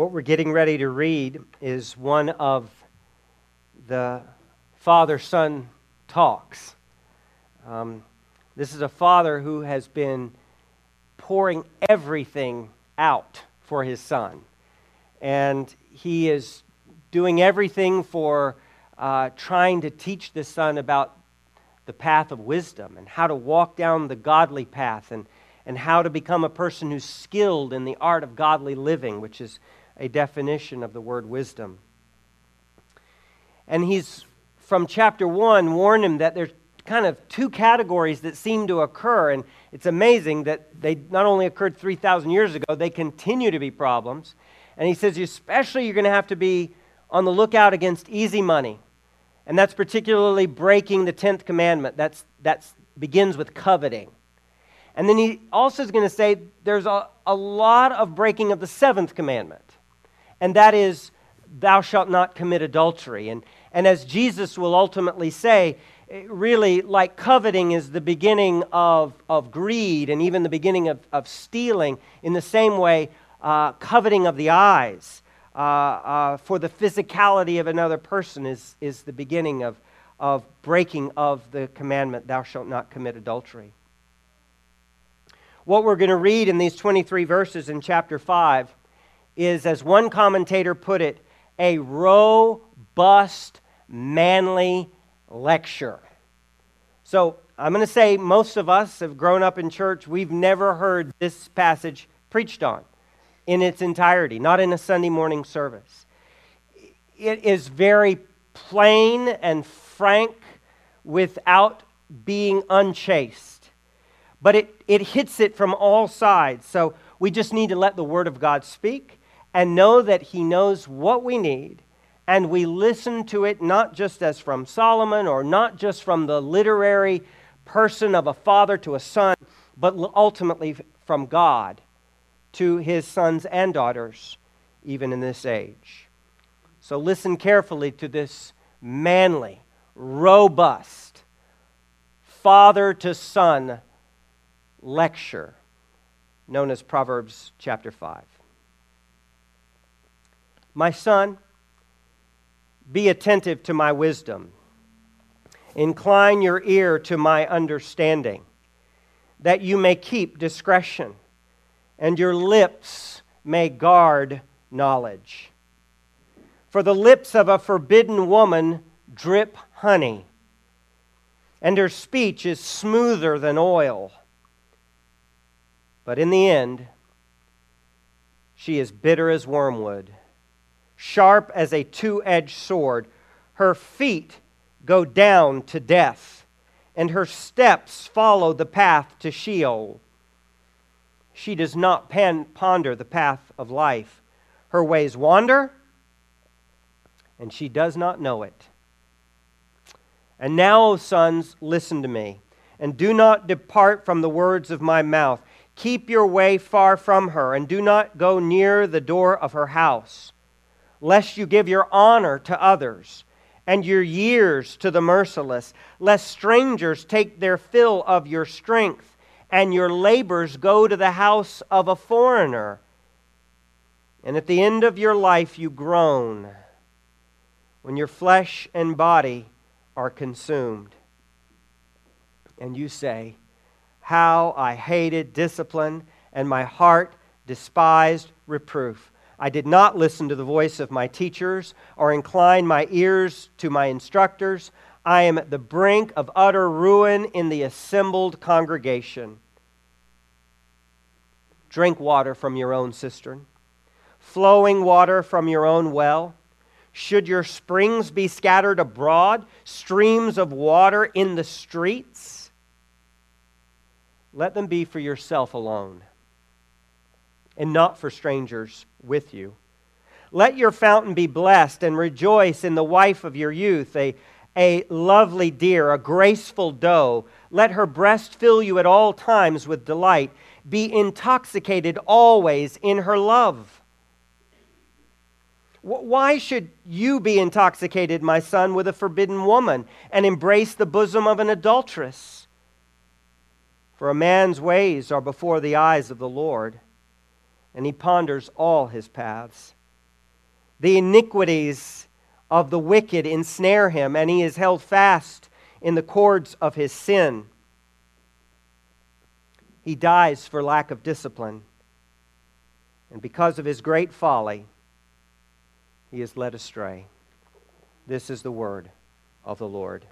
What we're getting ready to read is one of the father son talks. Um, this is a father who has been pouring everything out for his son. And he is doing everything for uh, trying to teach the son about the path of wisdom and how to walk down the godly path and, and how to become a person who's skilled in the art of godly living, which is a definition of the word wisdom. And he's, from chapter 1, warned him that there's kind of two categories that seem to occur. And it's amazing that they not only occurred 3,000 years ago, they continue to be problems. And he says, especially you're going to have to be on the lookout against easy money. And that's particularly breaking the 10th commandment. That's, that's begins with coveting. And then he also is going to say there's a, a lot of breaking of the seventh commandment and that is, thou shalt not commit adultery. And, and as Jesus will ultimately say, really, like coveting is the beginning of, of greed and even the beginning of, of stealing, in the same way, uh, coveting of the eyes uh, uh, for the physicality of another person is, is the beginning of, of breaking of the commandment, thou shalt not commit adultery. What we're going to read in these 23 verses in chapter 5 is, as one commentator put it, a robust, manly lecture. So I'm going to say most of us have grown up in church. We've never heard this passage preached on in its entirety, not in a Sunday morning service. It is very plain and frank without being unchaste. But it, it hits it from all sides. So we just need to let the Word of God speak and know that He knows what we need, and we listen to it not just as from Solomon or not just from the literary person of a father to a son, but ultimately from God to His sons and daughters, even in this age. So listen carefully to this manly, robust, father to son lecture known as Proverbs chapter 5. My son, be attentive to my wisdom. Incline your ear to my understanding, that you may keep discretion, and your lips may guard knowledge. For the lips of a forbidden woman drip honey, and her speech is smoother than oil. But in the end, she is bitter as wormwood sharp as a two edged sword. Her feet go down to death, and her steps follow the path to Sheol. She does not ponder the path of life. Her ways wander, and she does not know it. And now, O sons, listen to me, and do not depart from the words of my mouth. Keep your way far from her, and do not go near the door of her house lest you give your honor to others and your years to the merciless, lest strangers take their fill of your strength and your labors go to the house of a foreigner. And at the end of your life you groan when your flesh and body are consumed. And you say, How I hated discipline, and my heart despised reproof. I did not listen to the voice of my teachers or incline my ears to my instructors. I am at the brink of utter ruin in the assembled congregation. Drink water from your own cistern, flowing water from your own well. Should your springs be scattered abroad, streams of water in the streets? Let them be for yourself alone and not for strangers with you. Let your fountain be blessed and rejoice in the wife of your youth, a, a lovely deer, a graceful doe. Let her breast fill you at all times with delight. Be intoxicated always in her love. Why should you be intoxicated, my son, with a forbidden woman and embrace the bosom of an adulteress? For a man's ways are before the eyes of the Lord and he ponders all his paths. The iniquities of the wicked ensnare him, and he is held fast in the cords of his sin. He dies for lack of discipline. And because of his great folly, he is led astray. This is the word of the Lord.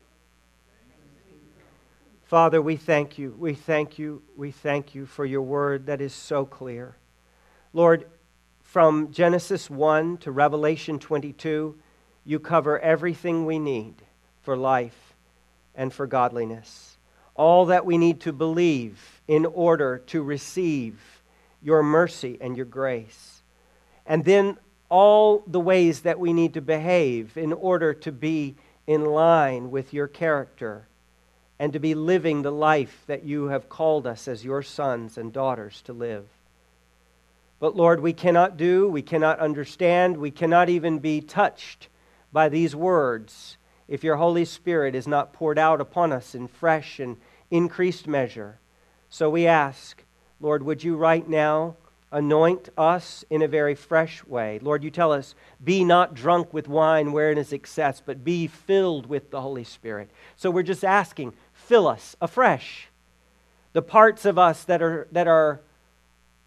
Father, we thank you. We thank you. We thank you for your word that is so clear. Lord, from Genesis 1 to Revelation 22, you cover everything we need for life and for godliness. All that we need to believe in order to receive your mercy and your grace. And then all the ways that we need to behave in order to be in line with your character and to be living the life that you have called us as your sons and daughters to live. But Lord, we cannot do, we cannot understand, we cannot even be touched by these words if your Holy Spirit is not poured out upon us in fresh and increased measure. So we ask, Lord, would you right now anoint us in a very fresh way? Lord, you tell us, be not drunk with wine wherein is excess, but be filled with the Holy Spirit. So we're just asking, fill us afresh. The parts of us that are, that are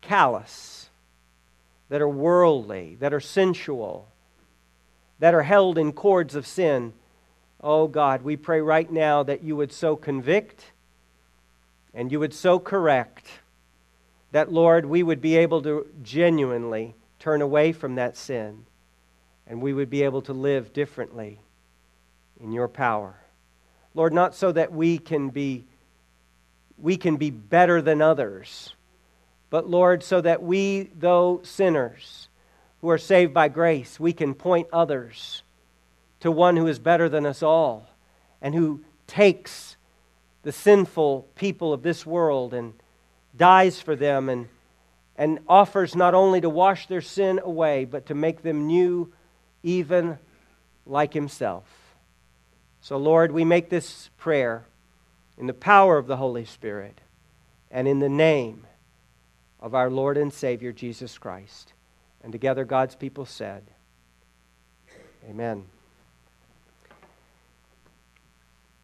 callous, that are worldly, that are sensual, that are held in cords of sin. Oh God, we pray right now that you would so convict and you would so correct that, Lord, we would be able to genuinely turn away from that sin and we would be able to live differently in your power. Lord, not so that we can be we can be better than others, but Lord, so that we, though sinners who are saved by grace, we can point others to one who is better than us all and who takes the sinful people of this world and dies for them and, and offers not only to wash their sin away, but to make them new, even like Himself. So, Lord, we make this prayer in the power of the Holy Spirit and in the name of our Lord and Savior, Jesus Christ. And together, God's people said, Amen.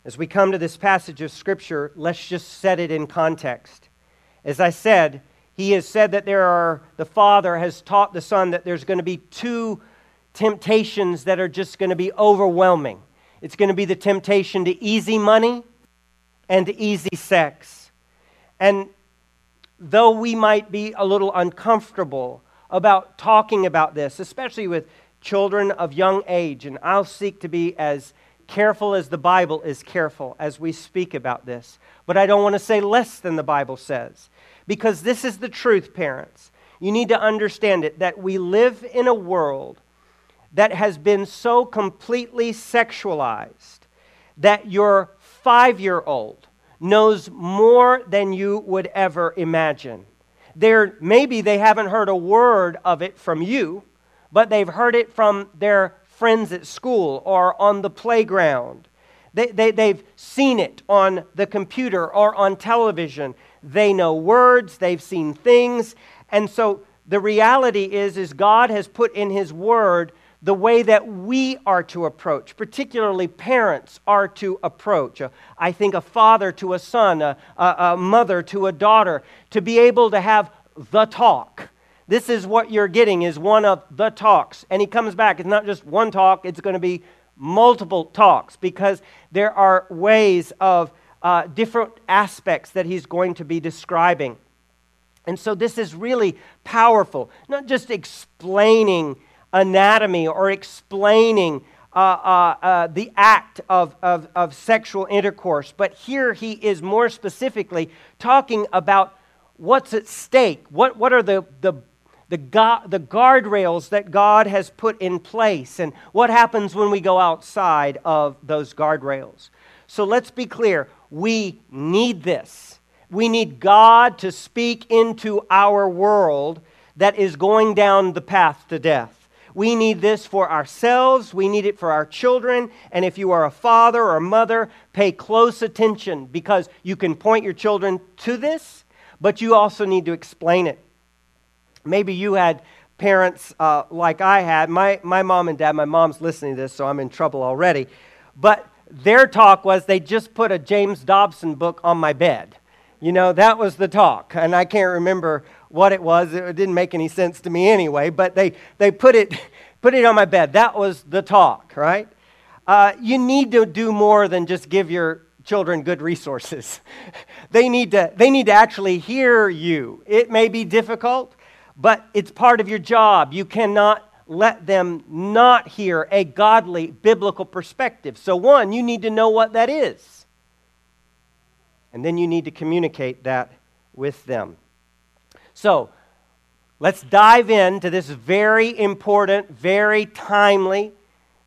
As we come to this passage of Scripture, let's just set it in context. As I said, he has said that there are, the Father has taught the Son that there's going to be two temptations that are just going to be overwhelming. It's going to be the temptation to easy money and to easy sex. And though we might be a little uncomfortable about talking about this, especially with children of young age, and I'll seek to be as careful as the Bible is careful as we speak about this. But I don't want to say less than the Bible says. Because this is the truth, parents. You need to understand it that we live in a world that has been so completely sexualized that your five year old knows more than you would ever imagine. There, maybe they haven't heard a word of it from you, but they've heard it from their friends at school or on the playground. They, they, they've seen it on the computer or on television. They know words, they've seen things. And so the reality is, is God has put in His Word the way that we are to approach, particularly parents are to approach. I think a father to a son, a, a, a mother to a daughter, to be able to have the talk this is what you're getting is one of the talks. And he comes back. It's not just one talk, it's going to be multiple talks because there are ways of uh, different aspects that he's going to be describing. And so this is really powerful, not just explaining anatomy or explaining uh, uh, uh, the act of, of, of sexual intercourse, but here he is more specifically talking about what's at stake. What, what are the, the the, God, the guardrails that God has put in place and what happens when we go outside of those guardrails. So let's be clear we need this. We need God to speak into our world that is going down the path to death. We need this for ourselves. We need it for our children. And if you are a father or mother, pay close attention because you can point your children to this, but you also need to explain it. Maybe you had parents uh, like I had, my, my mom and dad, my mom's listening to this, so I'm in trouble already. But their talk was they just put a James Dobson book on my bed. You know, that was the talk. And I can't remember what it was. It didn't make any sense to me anyway, but they, they put, it, put it on my bed. That was the talk, right? Uh, you need to do more than just give your children good resources. they, need to, they need to actually hear you. It may be difficult, but it's part of your job. You cannot let them not hear a godly biblical perspective. So, one, you need to know what that is. And then you need to communicate that with them. So, let's dive into this very important, very timely,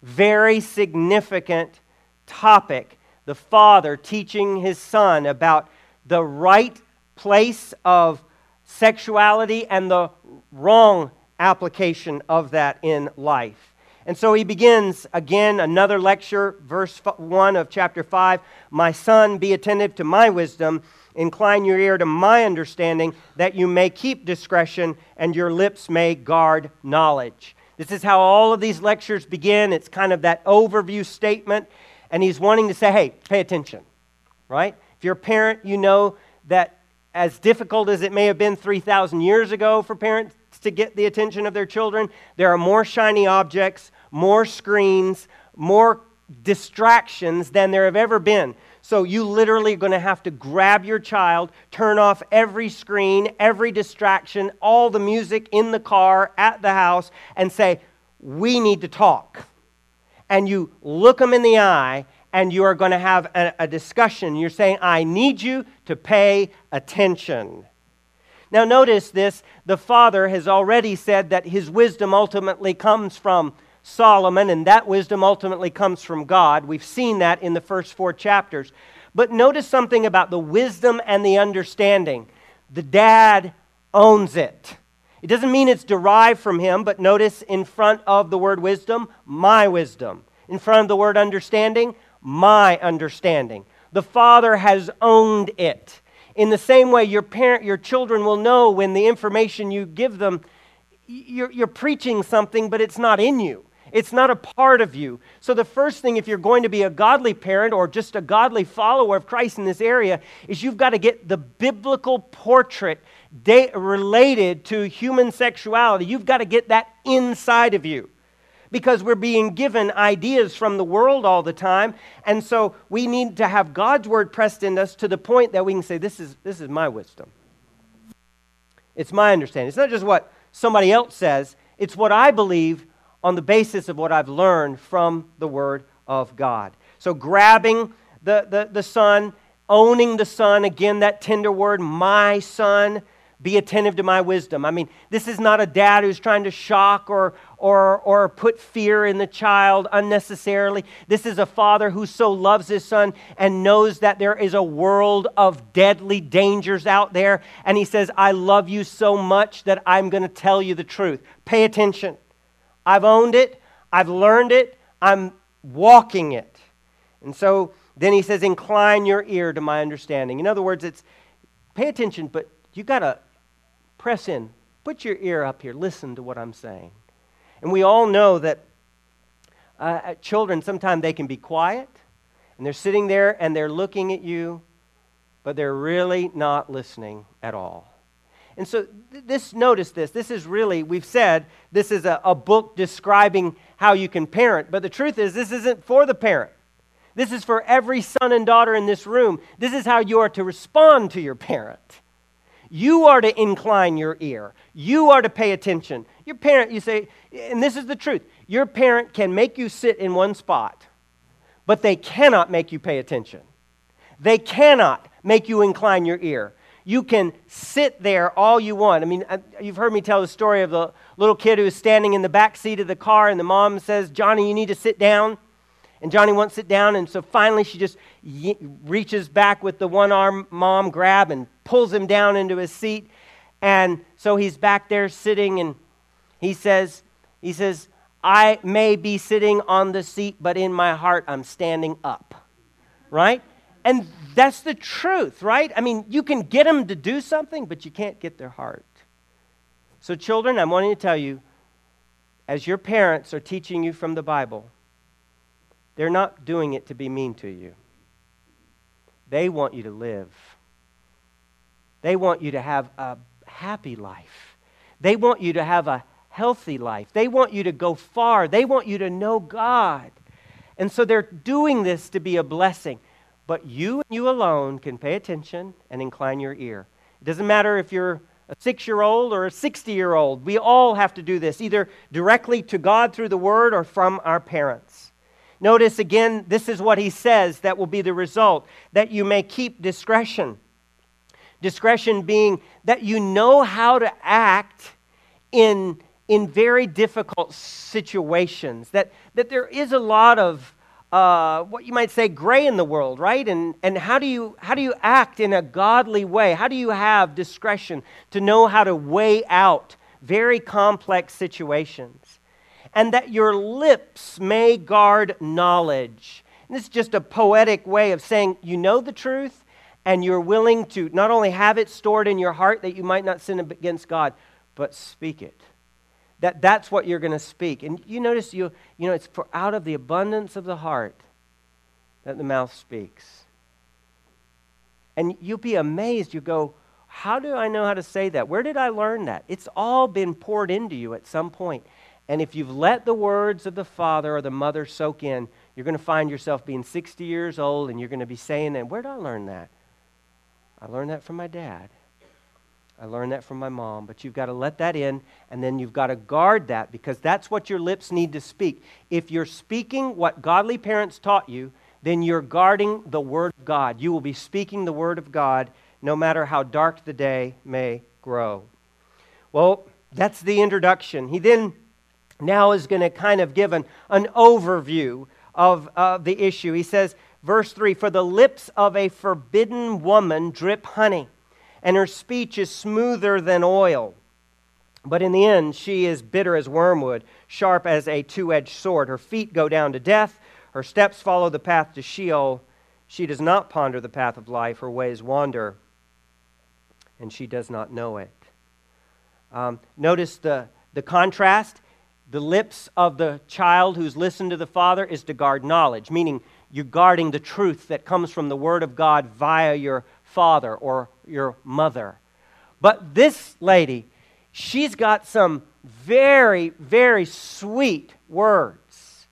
very significant topic the father teaching his son about the right place of sexuality and the wrong application of that in life. And so he begins again another lecture, verse 1 of chapter 5 My son, be attentive to my wisdom, incline your ear to my understanding, that you may keep discretion and your lips may guard knowledge. This is how all of these lectures begin. It's kind of that overview statement and he's wanting to say, hey, pay attention, right? If you're a parent, you know that as difficult as it may have been 3,000 years ago for parents to get the attention of their children, there are more shiny objects, more screens, more distractions than there have ever been. So you literally are going to have to grab your child, turn off every screen, every distraction, all the music in the car, at the house, and say, We need to talk and you look them in the eye and you are going to have a, a, discussion. You're saying, I need you to pay attention. Now, notice this the father has already said that his wisdom ultimately comes from Solomon, and that wisdom ultimately comes from God. We've seen that in the first four chapters. But notice something about the wisdom and the understanding. The dad owns it. It doesn't mean it's derived from him, but notice in front of the word wisdom, my wisdom. In front of the word understanding, my understanding. The Father has owned it. In the same way, your parent, your children will know when the information you give them, you're, you're preaching something, but it's not in you. It's not a part of you. So, the first thing, if you're going to be a godly parent or just a godly follower of Christ in this area, is you've got to get the biblical portrait related to human sexuality. You've got to get that inside of you because we're being given ideas from the world all the time. And so we need to have God's word pressed in us to the point that we can say, This is, this is my wisdom. It's my understanding. It's not just what somebody else says, it's what I believe on the basis of what I've learned from the word of God. So grabbing the, the, the son, owning the son, again, that tender word, my son be attentive to my wisdom. I mean, this is not a dad who's trying to shock or, or, or put fear in the child unnecessarily. This is a father who so loves his son and knows that there is a world of deadly dangers out there. And he says, I love you so much that I'm going to tell you the truth. Pay attention. I've owned it, I've learned it, I'm walking it. And so then he says, Incline your ear to my understanding. In other words, it's pay attention, but you got to press in. Put your ear up here. Listen to what I'm saying. And we all know that uh, children, sometimes they can be quiet and they're sitting there and they're looking at you, but they're really not listening at all. And so, this, notice this. This is really, we've said, this is a, a book describing how you can parent. But the truth is, this isn't for the parent. This is for every son and daughter in this room. This is how you are to respond to your parent. You are to incline your ear. You are to pay attention. Your parent, you say, and this is the truth your parent can make you sit in one spot, but they cannot make you pay attention. They cannot make you incline your ear. You can sit there all you want. I mean, you've heard me tell the story of the little kid who is standing in the back seat of the car, and the mom says, Johnny, you need to sit down. And Johnny won't sit down, and so finally she just reaches back with the one arm mom grab and pulls him down into his seat. And so he's back there sitting, and he says, he says, I may be sitting on the seat, but in my heart I'm standing up. Right? And that's the truth, right? I mean, you can get them to do something, but you can't get their heart. So, children, I'm wanting to tell you, as your parents are teaching you from the Bible, they're not doing it to be mean to you. They want you to live. They want you to have a happy life. They want you to have a healthy life. They want you to go far. They want you to know God. And so they're doing this to be a blessing. But you and you alone can pay attention and incline your ear. It doesn't matter if you're a six year old or a 60 year old. We all have to do this, either directly to God through the Word or from our parents. Notice again, this is what he says that will be the result that you may keep discretion. Discretion being that you know how to act in, in very difficult situations, that, that there is a lot of uh, what you might say gray in the world, right? And, and how, do you, how do you act in a godly way? How do you have discretion to know how to weigh out very complex situations? And that your lips may guard knowledge. And this is just a poetic way of saying you know the truth and you're willing to not only have it stored in your heart that you might not sin against God, but speak it. That, that's what you're going to speak. And you notice, you, you know, it's for out of the abundance of the heart that the mouth speaks. And you'll be amazed. You go, how do I know how to say that? Where did I learn that? It's all been poured into you at some point. And if you've let the words of the father or the mother soak in, you're going to find yourself being 60 years old and you're going to be saying that. Where did I learn that? I learned that from my dad. I learned that from my mom, but you've got to let that in and then you've got to guard that because that's what your lips need to speak. If you're speaking what godly parents taught you, then you're guarding the Word of God. You will be speaking the Word of God no matter how dark the day may grow. Well, that's the introduction. He then now is going to kind of give an, an overview of uh, the issue. He says, verse 3 For the lips of a forbidden woman drip honey and her speech is smoother than oil. But in the end, she is bitter as wormwood, sharp as a two edged sword. Her feet go down to death, her steps follow the path to Sheol. She does not ponder the path of life, her ways wander, and she does not know it. Um, notice the, the contrast. The lips of the child who's listened to the father is to guard knowledge, meaning you're guarding the truth that comes from the word of God via your father or your mother. But this lady, she's got some very, very sweet words.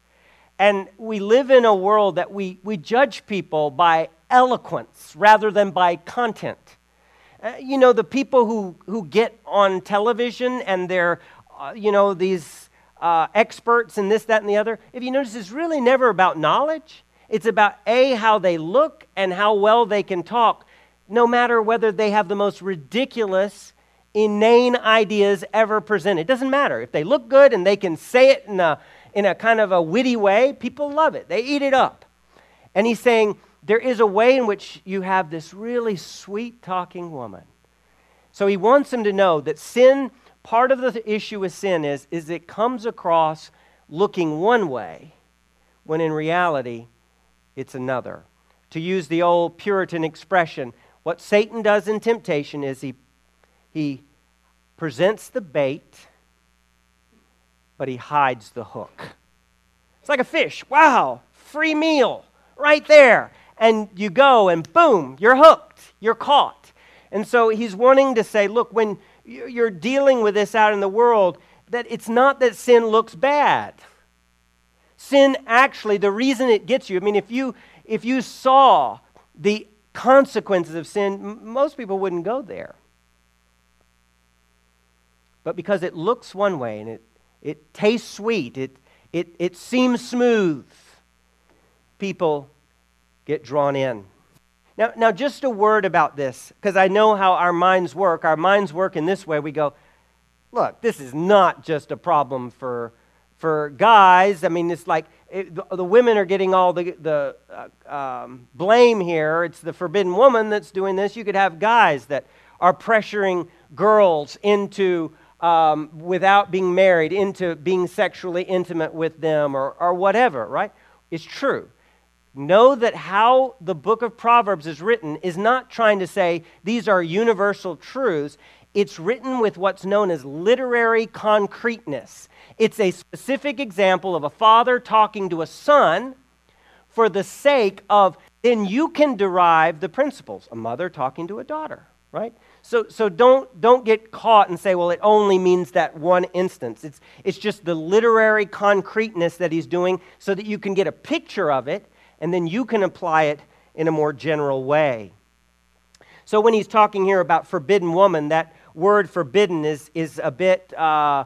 And we live in a world that we, we judge people by eloquence rather than by content. Uh, you know, the people who, who get on television and they're, uh, you know, these uh, experts and this, that, and the other, if you notice, it's really never about knowledge. It's about A, how they look and how well they can talk no matter whether they have the most ridiculous, inane ideas ever presented. It doesn't matter. If they look good and they can say it in a, in a kind of a witty way, people love it. They eat it up. And he's saying there is a way in which you have this really sweet talking woman. So he wants them to know that sin, part of the issue with sin is, is it comes across looking one way when in reality it's another. To use the old Puritan expression, what Satan does in temptation is he, he presents the bait, but he hides the hook. It's like a fish. Wow, free meal right there. And you go and boom, you're hooked, you're caught. And so he's wanting to say, look, when you're dealing with this out in the world, that it's not that sin looks bad. Sin actually, the reason it gets you, I mean, if you if you saw the consequences of sin, most people wouldn't go there. But because it looks one way and it, it tastes sweet, it, it, it seems smooth, people get drawn in. Now, now, just a word about this, because I know how our minds work. Our minds work in this way. We go, look, this is not just a problem for, for guys. I mean, it's like it, the, the, women are getting all the, the uh, um, blame here. It's the forbidden woman that's doing this. You could have guys that are pressuring girls into, um, without being married, into being sexually intimate with them or, or whatever, right? It's true. Know that how the book of Proverbs is written is not trying to say these are universal truths. it's written with what's known as literary concreteness. It's a specific example of a father talking to a son for the sake of, then you can derive the principles. A mother talking to a daughter, right? So, so don't, don't get caught and say, well, it only means that one instance. It's, it's just the literary concreteness that he's doing so that you can get a picture of it and then you can apply it in a more general way. So when he's talking here about forbidden woman, that word forbidden is, is a bit, uh,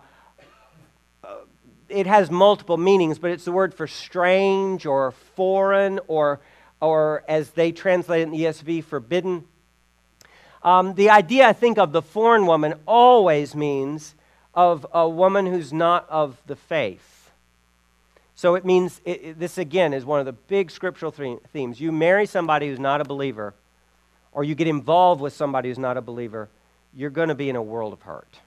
it has multiple meanings, but it's the word for strange or foreign or, or as they translate it in the ESV, forbidden. Um, the idea, I think, of the foreign woman always means of a woman who's not of the faith. So it means, it, it, this again is one of the big scriptural themes. You marry somebody who's not a believer, or you get involved with somebody who's not a believer, you're going to be in a world of hurt.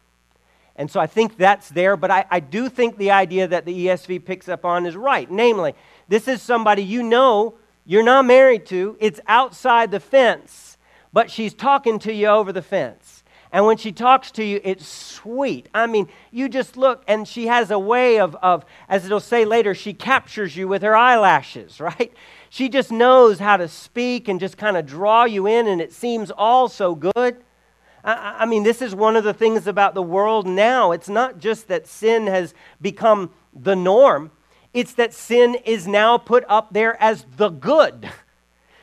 And so I think that's there, but I, I do think the idea that the ESV picks up on is right. Namely, this is somebody you know you're not married to, it's outside the fence, but she's talking to you over the fence. And when she talks to you, it's sweet. I mean, you just look, and she has a way of, of, as it'll say later, she captures you with her eyelashes, right? She just knows how to speak and just kind of draw you in, and it seems all so good. I, I mean, this is one of the things about the world now. It's not just that sin has become the norm, it's that sin is now put up there as the good.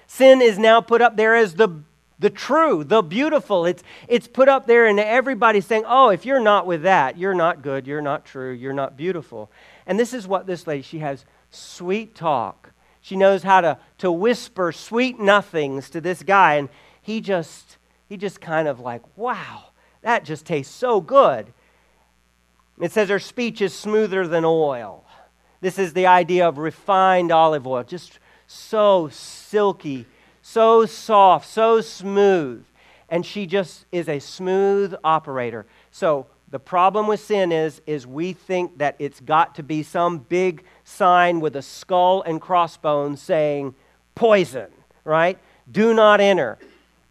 Sin is now put up there as the the true, the beautiful. It's, it's put up there, and everybody's saying, Oh, if you're not with that, you're not good, you're not true, you're not beautiful. And this is what this lady, she has sweet talk she knows how to, to whisper sweet nothings to this guy. And he just, he just kind of like, wow, that just tastes so good. It says her speech is smoother than oil. This is the idea of refined olive oil, just so silky, so soft, so smooth. And she just is a smooth operator. So the problem with sin is, is we think that it's got to be some big sign with a skull and crossbones saying poison, right? Do not enter.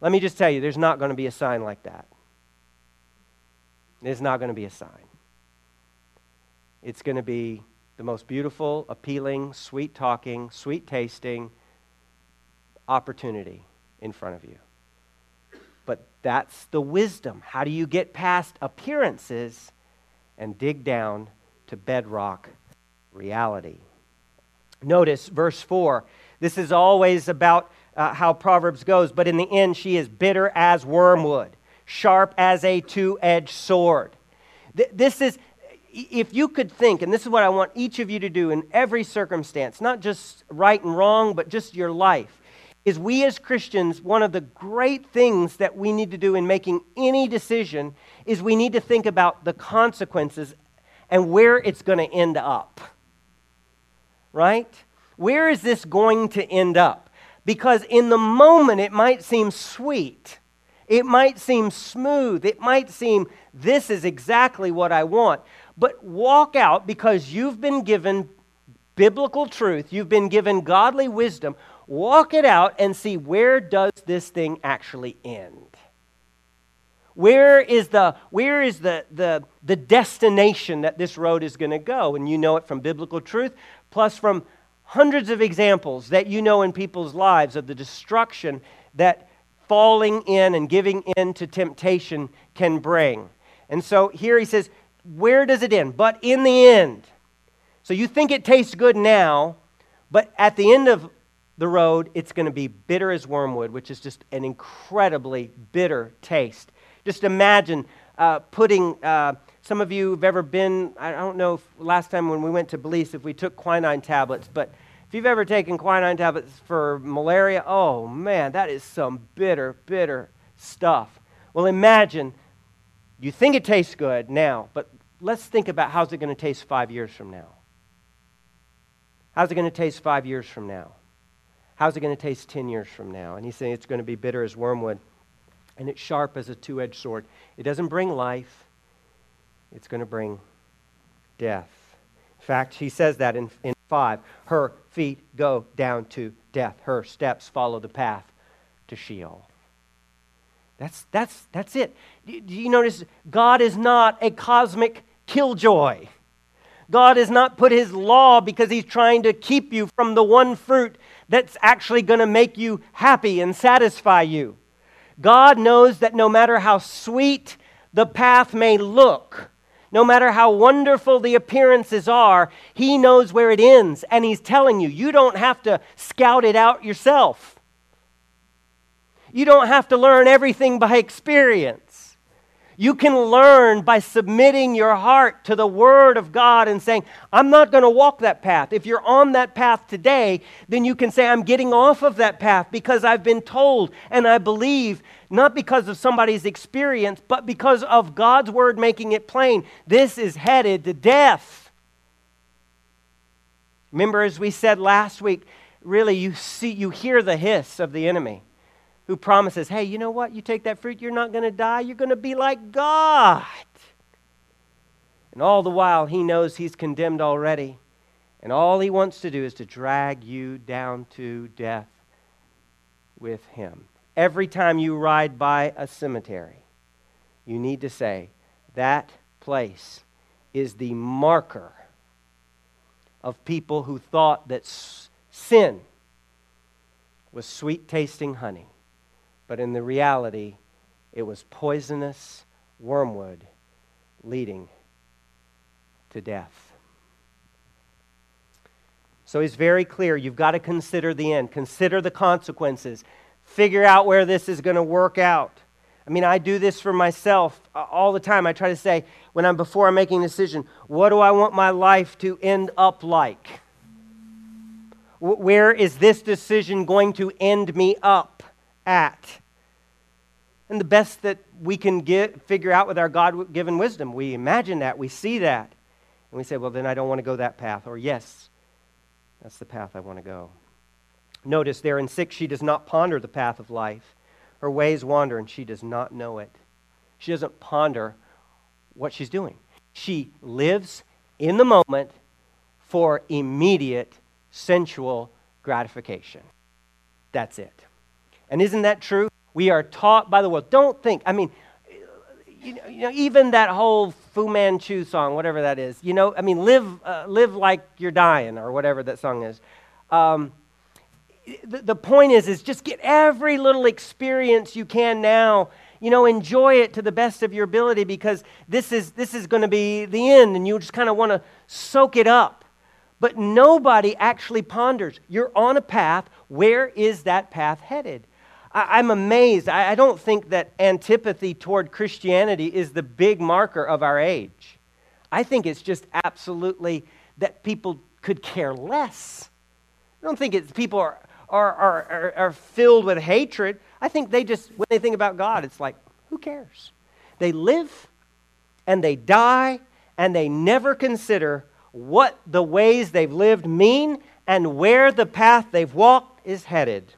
Let me just tell you, there's not going to be a sign like that. There's not going to be a sign. It's going to be the most beautiful, appealing, sweet talking, sweet tasting opportunity in front of you. But that's the wisdom. How do you get past appearances and dig down to bedrock reality? Notice verse 4. This is always about uh, how Proverbs goes, but in the end, she is bitter as wormwood, sharp as a two edged sword. Th- this is, if you could think, and this is what I want each of you to do in every circumstance, not just right and wrong, but just your life is we as Christians, one of the great things that we need to do in making any decision is we need to think about the consequences and where it's going to end up. Right? Where is this going to end up? Because in the moment it might seem sweet. It might seem smooth. It might seem, this is exactly what I want. But walk out because you've been given biblical truth, you've been given godly wisdom walk it out and see where does this thing actually end where is the where is the the, the destination that this road is going to go and you know it from biblical truth plus from hundreds of examples that you know in people's lives of the destruction that falling in and giving in to temptation can bring and so here he says where does it end but in the end so you think it tastes good now but at the end of the road, it's going to be bitter as wormwood, which is just an incredibly bitter taste. Just imagine uh, putting, uh, some of you have ever been, I don't know if last time when we went to Belize if we took quinine tablets, but if you've ever taken quinine tablets for malaria, oh man, that is some bitter, bitter stuff. Well, imagine you think it tastes good now, but let's think about how's it going to taste five years from now. How's it going to taste five years from now? How's it going to taste 10 years from now? And he's saying it's going to be bitter as wormwood and it's sharp as a two edged sword. It doesn't bring life, it's going to bring death. In fact, he says that in, in 5. Her feet go down to death, her steps follow the path to Sheol. That's, that's, that's it. Do you notice God is not a cosmic killjoy? God has not put his law because he's trying to keep you from the one fruit that's actually going to make you happy and satisfy you. God knows that no matter how sweet the path may look, no matter how wonderful the appearances are, He knows where it ends. And He's telling you, you don't have to scout it out yourself. You don't have to learn everything by experience. You can learn by submitting your heart to the Word of God and saying, I'm not going to walk that path. If you're on that path today, then you can say, I'm getting off of that path because I've been told and I believe, not because of somebody's experience, but because of God's Word making it plain. This is headed to death. Remember, as we said last week, really you see, you hear the hiss of the enemy who promises, hey, you know what? You take that fruit, you're not going to die. You're going to be like God. And all the while, he knows he's condemned already. And all he wants to do is to drag you down to death with him. Every time you ride by a cemetery, you need to say, that place is the marker of people who thought that sin was sweet tasting honey but in the reality, it was poisonous wormwood leading to death. So he's very clear. You've got to consider the end, consider the consequences, figure out where this is going to work out. I mean, I do this for myself all the time. I try to say, when I'm before I'm making a decision, what do I want my life to end up like? Where is this decision going to end me up at? And the best that we can get, figure out with our God given wisdom. We imagine that, we see that, and we say, well, then I don't want to go that path. Or, yes, that's the path I want to go. Notice there in 6, she does not ponder the path of life. Her ways wander, and she does not know it. She doesn't ponder what she's doing. She lives in the moment for immediate sensual gratification. That's it. And isn't that true? We are taught by the world. Don't think, I mean, you know, you know, even that whole Fu Manchu song, whatever that is, you know, I mean, live, uh, live like you're dying, or whatever that song is. Um, the, the point is, is just get every little experience you can now. You know, enjoy it to the best of your ability because this is, this is going to be the end, and you just kind of want to soak it up. But nobody actually ponders. You're on a path. Where is that path headed? I, am amazed. I, I don't think that antipathy toward Christianity is the big marker of our age. I think it's just absolutely that people could care less. I don't think it's people are, are, are, are, filled with hatred. I think they just, when they think about God, it's like, who cares? They live and they die and they never consider what the ways they've lived mean and where the path they've walked is headed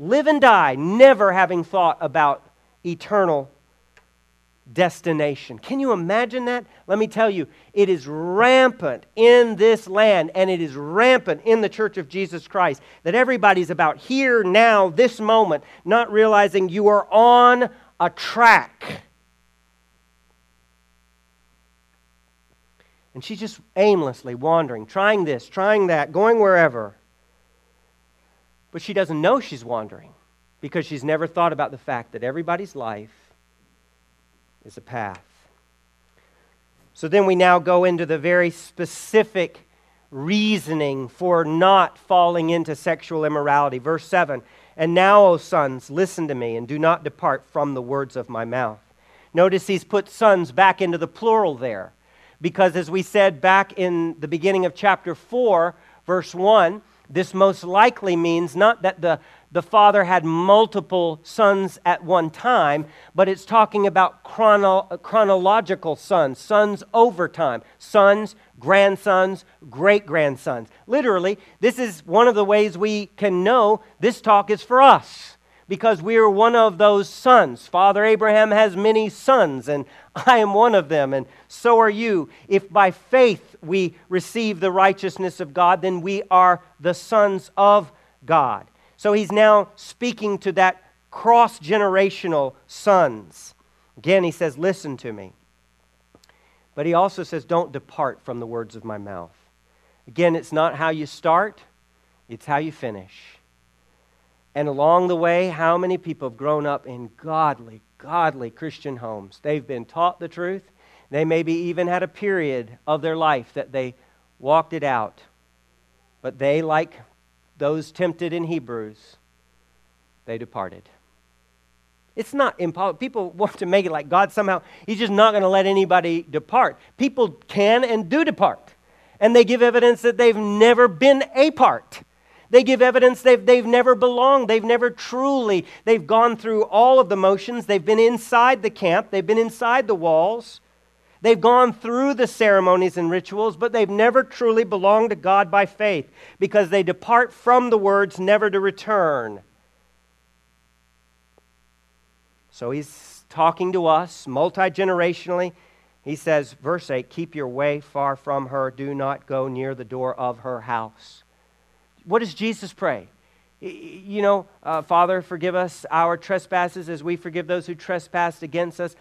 live and die, never having thought about eternal destination. Can you imagine that? Let me tell you, it is rampant in this land and it is rampant in the church of Jesus Christ that everybody's about here, now, this moment, not realizing you are on a track. And she's just aimlessly wandering, trying this, trying that, going wherever. But she doesn't know she's wandering because she's never thought about the fact that everybody's life is a path. So then we now go into the very specific reasoning for not falling into sexual immorality. Verse 7 And now, O sons, listen to me and do not depart from the words of my mouth. Notice he's put sons back into the plural there. Because as we said back in the beginning of chapter 4, verse 1, this most likely means not that the, the father had multiple sons at one time, but it's talking about chrono, chronological sons, sons over time, sons, grandsons, great grandsons. Literally, this is one of the ways we can know this talk is for us because we are one of those sons. Father Abraham has many sons, and I am one of them, and so are you. If by faith we receive the righteousness of God, then we are the sons of God. So he's now speaking to that cross generational sons. Again, he says, Listen to me. But he also says, Don't depart from the words of my mouth. Again, it's not how you start, it's how you finish. And along the way, how many people have grown up in godly, godly Christian homes? They've been taught the truth. They maybe even had a period of their life that they walked it out. But they, like those tempted in Hebrews, they departed. It's not impossible. People want to make it like God somehow, He's just not going to let anybody depart. People can and do depart. And they give evidence that they've never been a part. They give evidence they've, they've never belonged. They've never truly, they've gone through all of the motions. They've been inside the camp. They've been inside the walls. They've gone through the ceremonies and rituals, but they've never truly belonged to God by faith because they depart from the words never to return. So he's talking to us multi generationally. He says, verse 8, keep your way far from her. Do not go near the door of her house. What does Jesus pray? You know, uh, Father, forgive us our trespasses as we forgive those who trespass against us.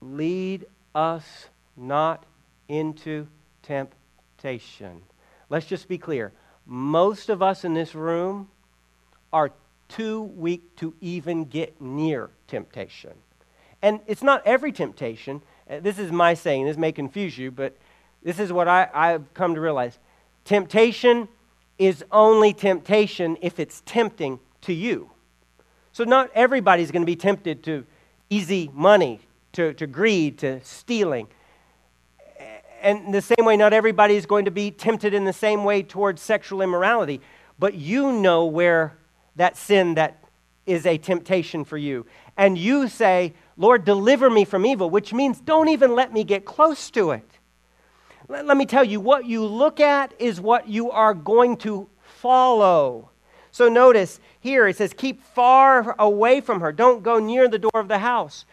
Lead us not into temptation. Let's just be clear. Most of us in this room are too weak to even get near temptation. And it's not every temptation. Uh, this is my saying, this may confuse you, but this is what I, I've come to realize. Temptation is only temptation if it's tempting to you. So, not everybody's going to be tempted to easy money, to, to greed, to stealing. And the same way, not everybody is going to be tempted in the same way towards sexual immorality. But you know where that sin that is a temptation for you. And you say, Lord, deliver me from evil, which means don't even let me get close to it. Let, let me tell you, what you look at is what you are going to follow. So notice here it says, keep far away from her. Don't go near the door of the house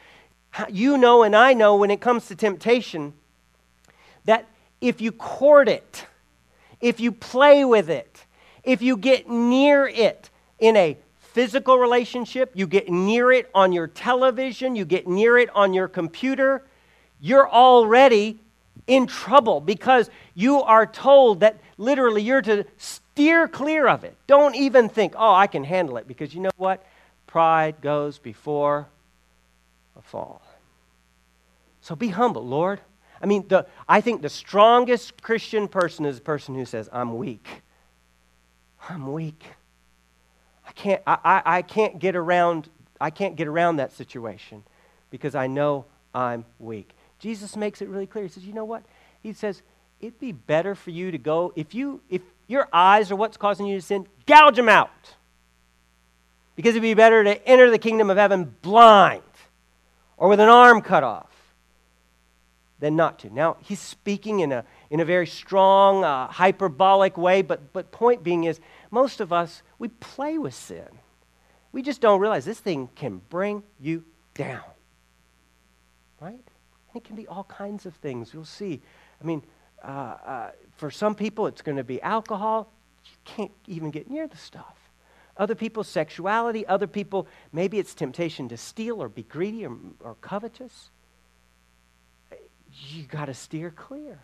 you know and I know when it comes to temptation that if you court it, if you play with it, if you get near it in a physical relationship, you get near it on your television, you get near it on your computer, you're already in trouble because you are told that literally you're to steer clear of it. Don't even think, oh, I can handle it because you know what? Pride goes before a fall. So be humble, Lord. I mean, the, I think the strongest Christian person is a person who says, I'm weak. I'm weak. I can't, I, I, I can't get around, I can't get around that situation because I know I'm weak. Jesus makes it really clear. He says, you know what? He says, it'd be better for you to go, if you, if your eyes are what's causing you to sin, gouge them out. Because it'd be better to enter the kingdom of heaven blind or with an arm cut off than not to. Now, he's speaking in a, in a very strong, uh, hyperbolic way, but, but point being is most of us, we play with sin. We just don't realize this thing can bring you down. Right? It can be all kinds of things. You'll see. I mean, uh, uh, for some people, it's going to be alcohol. You can't even get near the stuff. Other people's sexuality. Other people, maybe it's temptation to steal or be greedy or, or covetous you got to steer clear.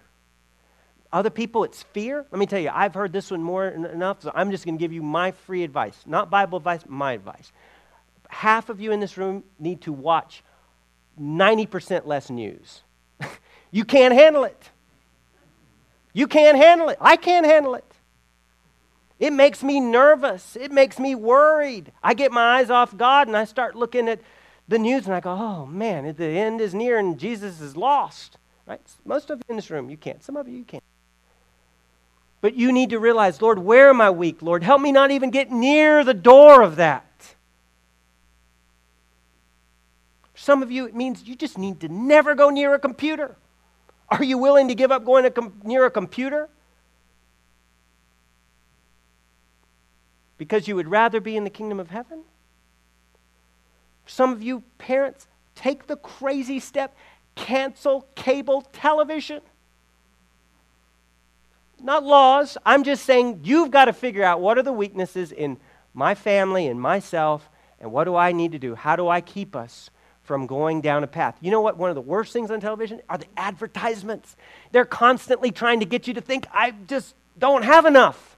Other people, it's fear. Let me tell you, I've heard this one more than enough, so I'm just going to give you my free advice. Not Bible advice, my advice. Half of you in this room need to watch 90% less news. you can't handle it. You can't handle it. I can't handle it. It makes me nervous. It makes me worried. I get my eyes off God and I start looking at the news and I go, oh man, the end is near and Jesus is lost. Right? Most of you in this room, you can't. Some of you, you can't. But you need to realize, Lord, where am I weak? Lord, help me not even get near the door of that. Some of you, it means you just need to never go near a computer. Are you willing to give up going com- near a computer? Because you would rather be in the kingdom of heaven? Some of you parents, take the crazy step cancel cable television. Not laws. I'm just saying you've got to figure out what are the weaknesses in my family and myself, and what do I need to do? How do I keep us from going down a path? You know what? One of the worst things on television are the advertisements. They're constantly trying to get you to think, I just don't have enough.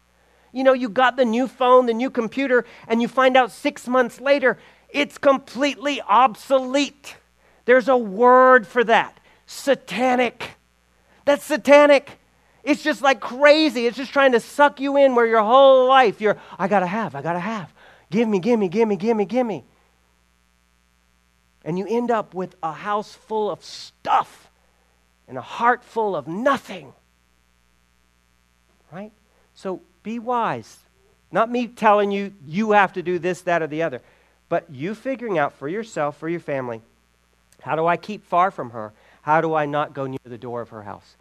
You know, you got the new phone, the new computer, and you find out six months later it's completely obsolete. There's a word for that satanic. That's satanic. It's just like crazy. It's just trying to suck you in where your whole life you're, I gotta have, I gotta have. Give me, give me, give me, give me, give me. And you end up with a house full of stuff and a heart full of nothing. Right? So be wise. Not me telling you you have to do this, that, or the other, but you figuring out for yourself, for your family, how do I keep far from her? How do I not go near the door of her house?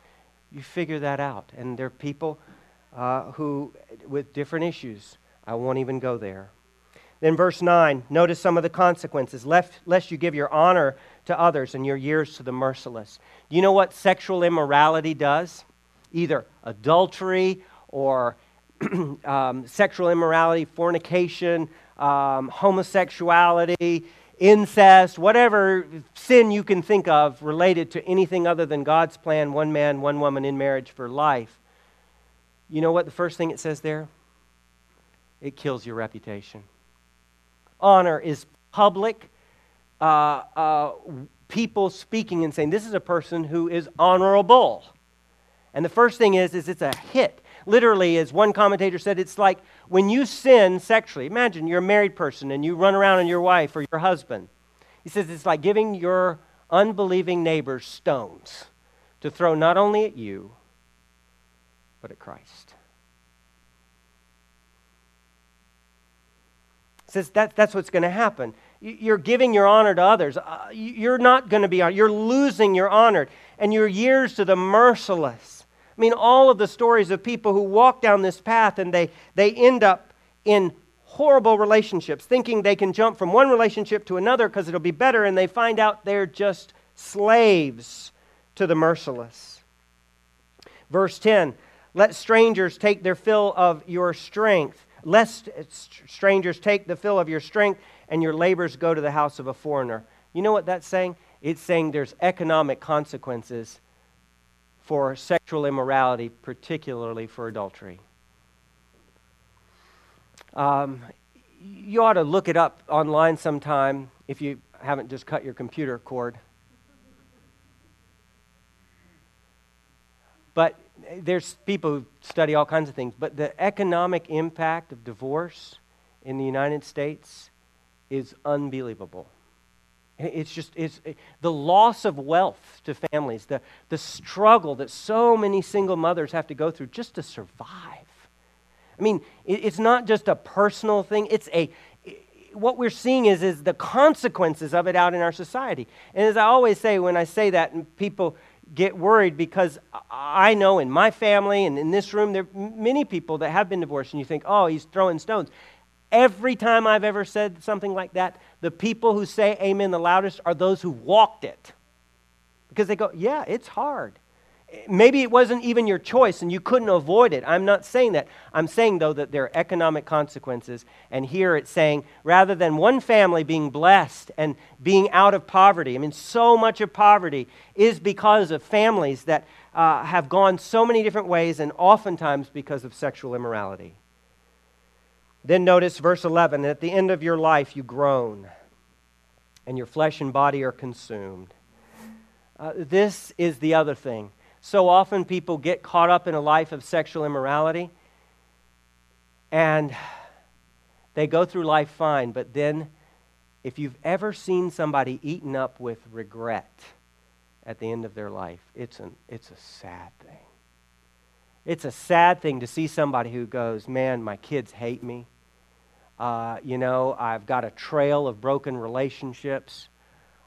you figure that out. And there are people uh, who, with different issues, I won't even go there. Then, verse 9, notice some of the consequences. Lest, lest you give your honor to others and your years to the merciless. Do you know what sexual immorality does? Either adultery or um, sexual immorality, fornication, um, homosexuality, incest, whatever sin you can think of related to anything other than God's plan, one man, one woman in marriage for life, you know what the first thing it says there? It kills your reputation. Honor is public, uh, uh, people speaking and saying, This is a person who is honorable. And the first thing is, is it's a hit. Literally, as one commentator said, it's like when you sin sexually. Imagine you're a married person and you run around on your wife or your husband. He says it's like giving your unbelieving neighbors stones to throw not only at you, but at Christ. He says that, that's what's going to happen. You're giving your honor to others. Uh, you're not going to be honored. You're losing your honor and your years to the merciless. I mean, all of the stories of people who walk down this path and they, they end up in horrible relationships, thinking they can jump from one relationship to another because it'll be better, and they find out they're just slaves to the merciless. Verse 10 Let strangers take their fill of your strength, lest strangers take the fill of your strength, and your labors go to the house of a foreigner. You know what that's saying? It's saying there's economic consequences for sexual immorality, particularly for adultery. Um, you ought to look it up online sometime if you haven't just cut your computer cord. But there's people who study all kinds of things, but the economic impact of divorce in the United States is unbelievable. It's just it's, the loss of wealth to families, the, the struggle that so many single mothers have to go through just to survive. I mean, it, it's not just a personal thing, it's a what we're seeing is, is the consequences of it out in our society. And as I always say when I say that, and people get worried because I know in my family and in this room, there are many people that have been divorced, and you think, oh, he's throwing stones. Every time I've ever said something like that, the people who say amen the loudest are those who walked it. Because they go, yeah, it's hard. Maybe it wasn't even your choice and you couldn't avoid it. I'm not saying that. I'm saying, though, that there are economic consequences. And here it's saying rather than one family being blessed and being out of poverty, I mean, so much of poverty is because of families that uh, have gone so many different ways and oftentimes because of sexual immorality. Then notice verse 11 at the end of your life you groan, and your flesh and body are consumed. Uh, this is the other thing. So often people get caught up in a life of sexual immorality, and they go through life fine, but then if you've ever seen somebody eaten up with regret at the end of their life, it's, an, it's a sad thing. It's a sad thing to see somebody who goes, Man, my kids hate me. Uh, you know, I've got a trail of broken relationships.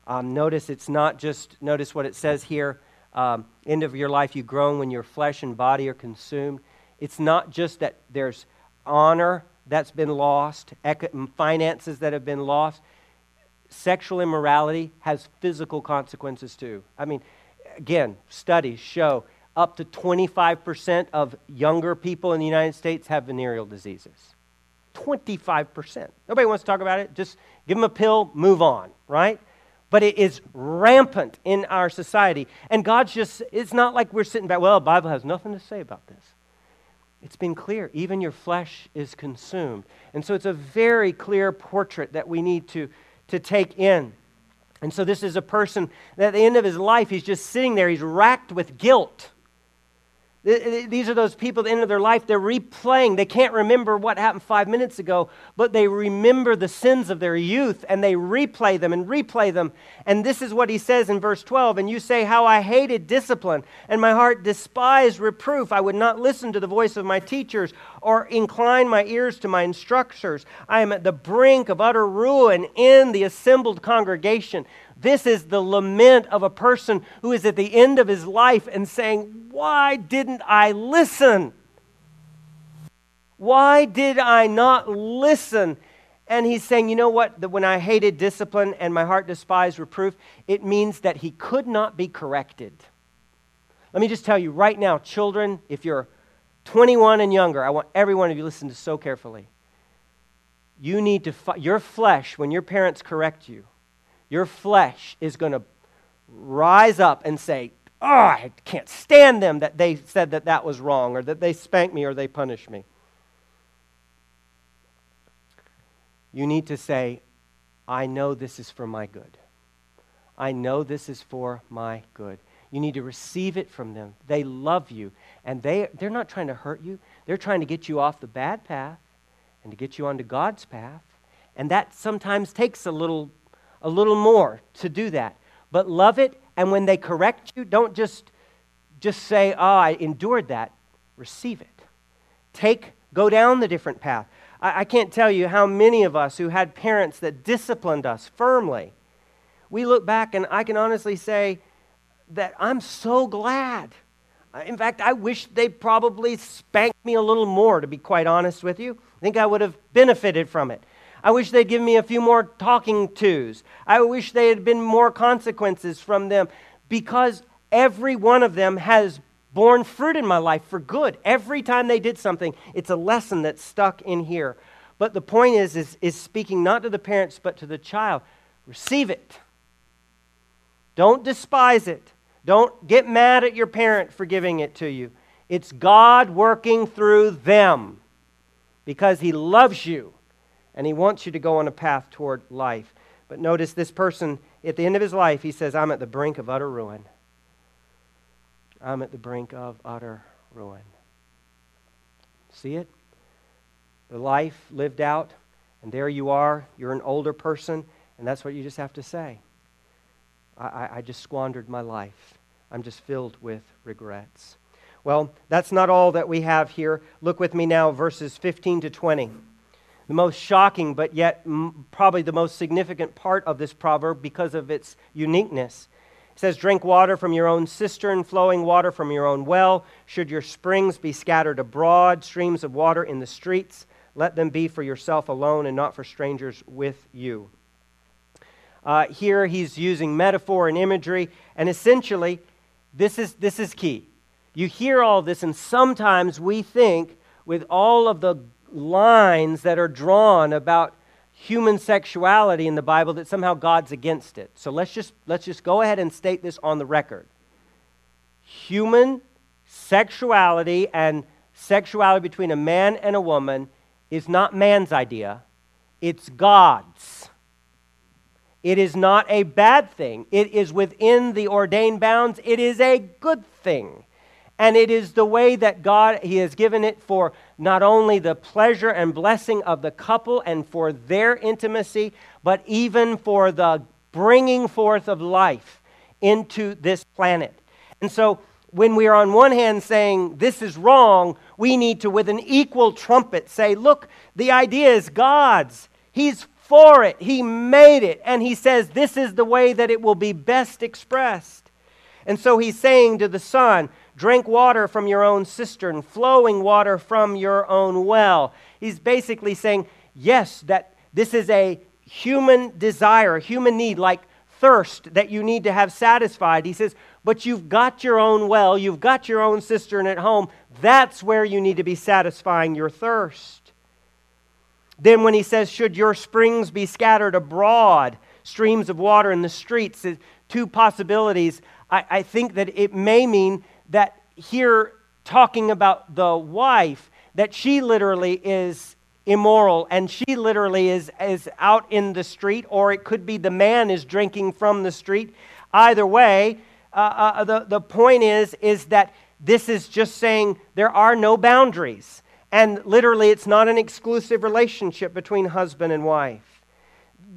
Um, notice it's not just, notice what it says here um, end of your life you groan when your flesh and body are consumed. It's not just that there's honor that's been lost, finances that have been lost. Sexual immorality has physical consequences too. I mean, again, studies show up to 25% of younger people in the United States have venereal diseases. 25%. Nobody wants to talk about it. Just give them a pill, move on, right? But it is rampant in our society. And God's just, it's not like we're sitting back, well, the Bible has nothing to say about this. It's been clear. Even your flesh is consumed. And so it's a very clear portrait that we need to, to take in. And so this is a person that at the end of his life, he's just sitting there, he's racked with guilt. These are those people at the end of their life, they're replaying. They can't remember what happened five minutes ago, but they remember the sins of their youth and they replay them and replay them. And this is what he says in verse 12 And you say, How I hated discipline, and my heart despised reproof. I would not listen to the voice of my teachers or incline my ears to my instructors. I am at the brink of utter ruin in the assembled congregation. This is the lament of a person who is at the end of his life and saying, Why didn't I listen? Why did I not listen? And he's saying, You know what? That when I hated discipline and my heart despised reproof, it means that he could not be corrected. Let me just tell you right now, children, if you're 21 and younger, I want every one of you to listen to so carefully. You need to, your flesh, when your parents correct you, your flesh is going to rise up and say, Oh, I can't stand them that they said that that was wrong, or that they spanked me, or they punished me. You need to say, I know this is for my good. I know this is for my good. You need to receive it from them. They love you, and they, they're not trying to hurt you. They're trying to get you off the bad path and to get you onto God's path. And that sometimes takes a little a little more to do that. But love it, and when they correct you, don't just, just say, oh, I endured that. Receive it. Take, go down the different path. I, I can't tell you how many of us who had parents that disciplined us firmly, we look back and I can honestly say that I'm so glad. In fact, I wish they probably spanked me a little more, to be quite honest with you. I think I would have benefited from it. I wish they'd give me a few more talking tos. I wish they had been more consequences from them because every one of them has borne fruit in my life for good. Every time they did something, it's a lesson that's stuck in here. But the point is, is, is speaking not to the parents, but to the child. Receive it. Don't despise it. Don't get mad at your parent for giving it to you. It's God working through them because He loves you and he wants you to go on a path toward life. But notice this person, at the end of his life, he says, I'm at the brink of utter ruin. I'm at the brink of utter ruin. See it? The life lived out, and there you are. You're an older person, and that's what you just have to say. I, I just squandered my life. I'm just filled with regrets. Well, that's not all that we have here. Look with me now, verses 15 to 20 the most shocking, but yet m- probably the most significant part of this proverb because of its uniqueness. It says, Drink water from your own cistern, flowing water from your own well. Should your springs be scattered abroad, streams of water in the streets, let them be for yourself alone and not for strangers with you. Uh, here he's using metaphor and imagery, and essentially, this is, this is key. You hear all this, and sometimes we think, with all of the lines that are drawn about human sexuality in the Bible that somehow God's against it. So let's just, let's just go ahead and state this on the record. Human sexuality and sexuality between a man and a woman is not man's idea, it's God's. It is not a bad thing. It is within the ordained bounds. It is a good thing. And it is the way that God, He has given it for not only the pleasure and blessing of the couple and for their intimacy, but even for the bringing forth of life into this planet. And so, when we are on one hand saying this is wrong, we need to, with an equal trumpet, say, look, the idea is God's. He's for it, He made it, and He says this is the way that it will be best expressed. And so He's saying to the Son, Drink water from your own cistern, flowing water from your own well. He's basically saying, yes, that this is a human desire, a human need, like thirst that you need to have satisfied. He says, but you've got your own well, you've got your own cistern at home. That's where you need to be satisfying your thirst. Then, when he says, Should your springs be scattered abroad, streams of water in the streets, two possibilities. I, I think that it may mean that here, talking about the wife, that she literally is immoral and she literally is, is out in the street, or it could be the man is drinking from the street. Either way, uh, uh, the, the point is, is that this is just saying there are no boundaries. And literally, it's not an exclusive relationship between husband and wife.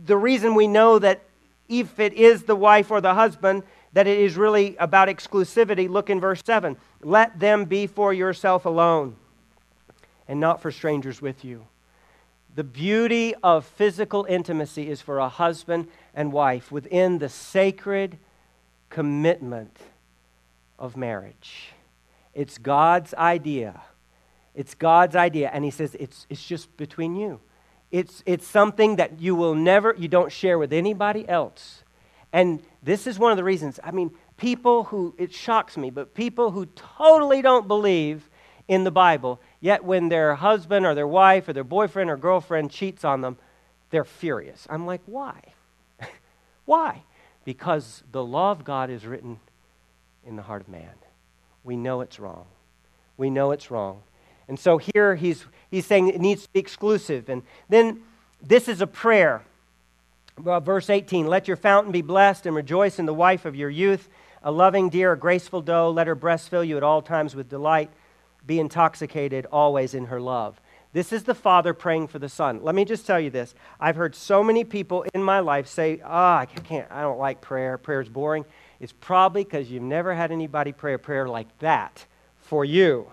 The reason we know that if it is the wife or the husband, that it is really about exclusivity, look in verse 7. Let them be for yourself alone and not for strangers with you. The beauty of physical intimacy is for a husband and wife within the sacred commitment of marriage. It's God's idea. It's God's idea. And He says it's, it's just between you. It's, it's something that you will never, you don't share with anybody else. And this is one of the reasons, I mean, people who, it shocks me, but people who totally don't believe in the Bible, yet when their husband or their wife or their boyfriend or girlfriend cheats on them, they're furious. I'm like, why? why? Because the law of God is written in the heart of man. We know it's wrong. We know it's wrong. And so here he's, he's saying it needs to be exclusive. And then this is a prayer. Well, verse 18 Let your fountain be blessed and rejoice in the wife of your youth, a loving, deer, a graceful doe. Let her breast fill you at all times with delight. Be intoxicated always in her love. This is the father praying for the son. Let me just tell you this. I've heard so many people in my life say, Oh, I can't, I don't like prayer. Prayer's boring. It's probably because you've never had anybody pray a prayer like that for you.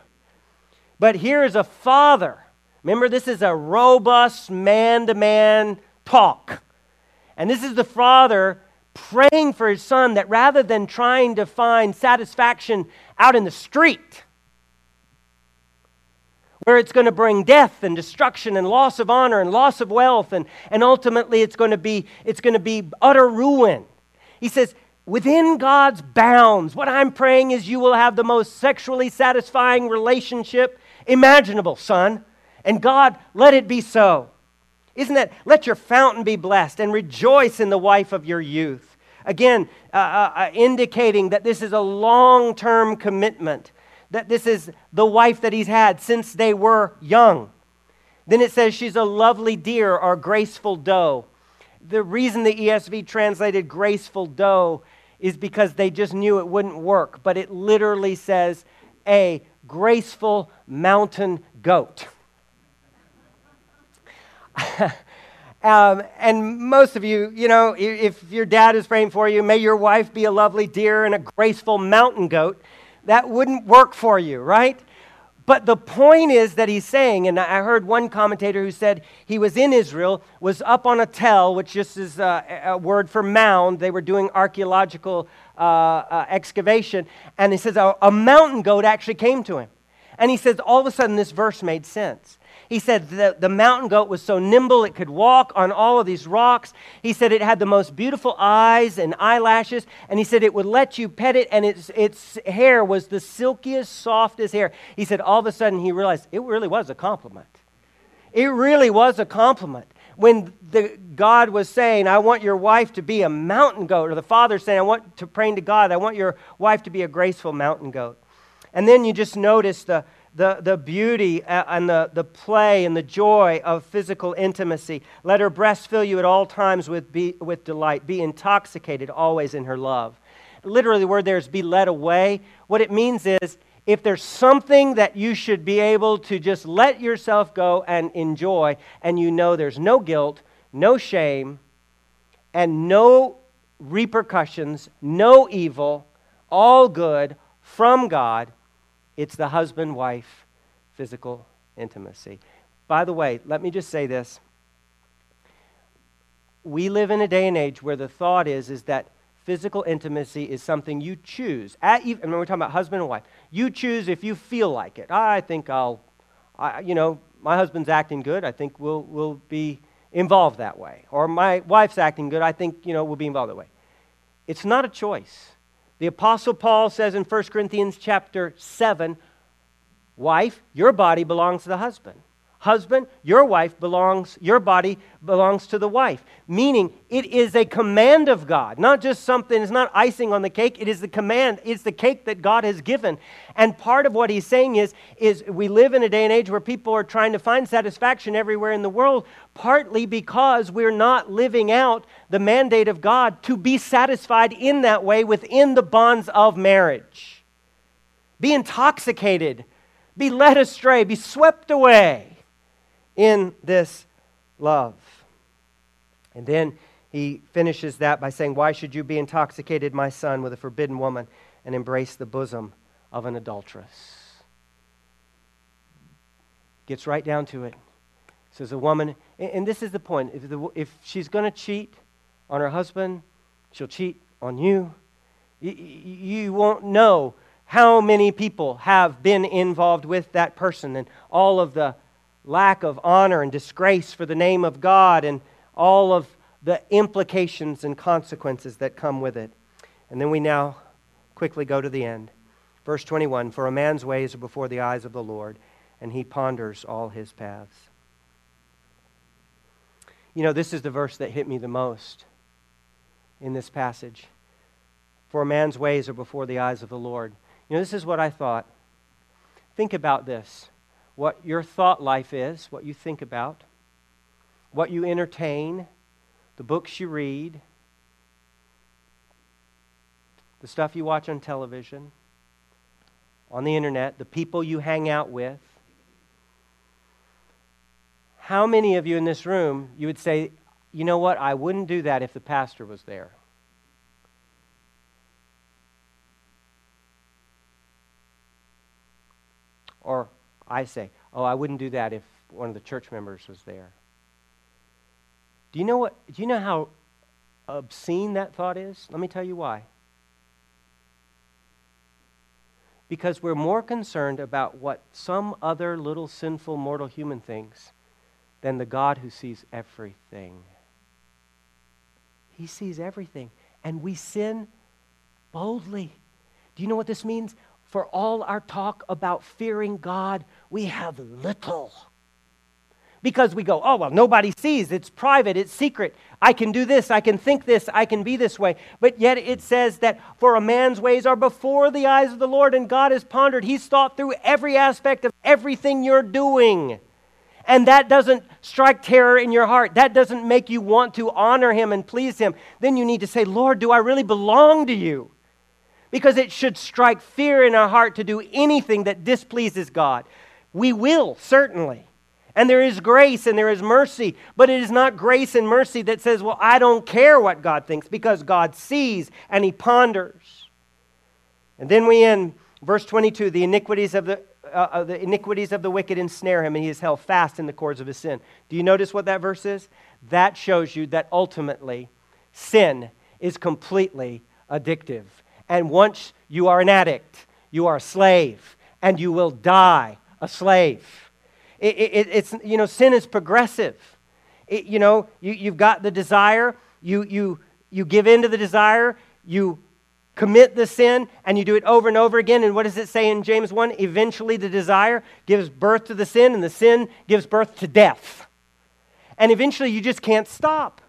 But here is a father. Remember, this is a robust man to man talk. And this is the father praying for his son that rather than trying to find satisfaction out in the street, where it's going to bring death and destruction and loss of honor and loss of wealth, and, and ultimately it's going, to be, it's going to be utter ruin. He says, within God's bounds, what I'm praying is you will have the most sexually satisfying relationship imaginable, son. And God, let it be so. Isn't that, let your fountain be blessed and rejoice in the wife of your youth. Again, uh, uh, uh indicating that this is a long term commitment, that this is the wife that he's had since they were young. Then it says she's a lovely deer or graceful doe. The reason the ESV translated graceful doe is because they just knew it wouldn't work, but it literally says a graceful mountain goat. um, and most of you, you know, if your dad is praying for you, may your wife be a lovely deer and a graceful mountain goat. That wouldn't work for you, right? But the point is that he's saying, and I heard one commentator who said he was in Israel, was up on a tell, which just is a, a word for mound. They were doing archaeological uh, uh, excavation. And he says a, a mountain goat actually came to him. And he says all of a sudden this verse made sense. He said the, the mountain goat was so nimble it could walk on all of these rocks. He said it had the most beautiful eyes and eyelashes. And he said it would let you pet it, and its, its hair was the silkiest, softest hair. He said all of a sudden he realized it really was a compliment. It really was a compliment. When the, God was saying, I want your wife to be a mountain goat, or the father saying, I want to praying to God, I want your wife to be a graceful mountain goat. And then you just notice the, the, the beauty uh, and the, the play and the joy of physical intimacy. Let her breast fill you at all times with, be, with delight. Be intoxicated always in her love. Literally, the word there is be led away. What it means is if there's something that you should be able to just let yourself go and enjoy, and you know there's no guilt, no shame, and no repercussions, no evil, all good from God, it's the husband wife physical intimacy. By the way, let me just say this. We live in a day and age where the thought is, is that physical intimacy is something you choose. At, we're talking about husband and wife. You choose if you feel like it. I think I'll, I, you know, my husband's acting good. I think we'll, we'll be involved that way. Or my wife's acting good. I think, you know, we'll be involved that way. It's not a choice. The apostle Paul says in 1 Corinthians chapter 7, wife, your body belongs to the husband. Husband, your wife belongs, your body belongs to the wife. Meaning, it is a command of God, not just something, it's not icing on the cake. It is the command, it's the cake that God has given. And part of what he's saying is, is we live in a day and age where people are trying to find satisfaction everywhere in the world, partly because we're not living out the mandate of God to be satisfied in that way within the bonds of marriage. Be intoxicated, be led astray, be swept away in this love. And then he finishes that by saying, Why should you be intoxicated, my son, with a forbidden woman and embrace the bosom of an adulteress? Gets right down to it. Says a woman, and this is the point if, the, if she's going to cheat on her husband, she'll cheat on you. you. You won't know how many people have been involved with that person and all of the lack of honor and disgrace for the name of God and all of the implications and consequences that come with it. And then we now quickly go to the end. Verse 21 For a man's ways are before the eyes of the Lord, and he ponders all his paths. You know, this is the verse that hit me the most in this passage. For a man's ways are before the eyes of the Lord. You know, this is what I thought. Think about this what your thought life is, what you think about, what you entertain, the books you read, the stuff you watch on television, on the internet, the people you hang out with. How many of you in this room you would say, you know what, I wouldn't do that if the pastor was there? Or I say, oh, I wouldn't do that if one of the church members was there. Do you know what do you know how obscene that thought is? Let me tell you why. Because we're more concerned about what some other little sinful mortal human thinks than the God who sees everything. He sees everything. And we sin boldly. Do you know what this means? For all our talk about fearing God, we have little. Because we go, oh, well, nobody sees. It's private. It's secret. I can do this. I can think this. I can be this way. But yet it says that for a man's ways are before the eyes of the Lord, and God has pondered. He's thought through every aspect of everything you're doing. And that doesn't strike terror in your heart. That doesn't make you want to honor Him and please Him. Then you need to say, Lord, do I really belong to you? Because it should strike fear in our heart to do anything that displeases God. We will, certainly. And there is grace and there is mercy, but it is not grace and mercy that says, well, I don't care what God thinks, because God sees and He ponders. And then we end, verse 22 the iniquities of the, uh, uh, the iniquities of the wicked ensnare him, and he is held fast in the cords of his sin. Do you notice what that verse is? That shows you that ultimately sin is completely addictive. And once you are an addict, you are a slave, and you will die a slave. It, it, it's, you know, sin is progressive. It, you know, you, you've got the desire, you, you, you give in to the desire, you commit the sin, and you do it over and over again. And what does it say in James 1? Eventually, the desire gives birth to the sin, and the sin gives birth to death. And eventually, you just can't stop.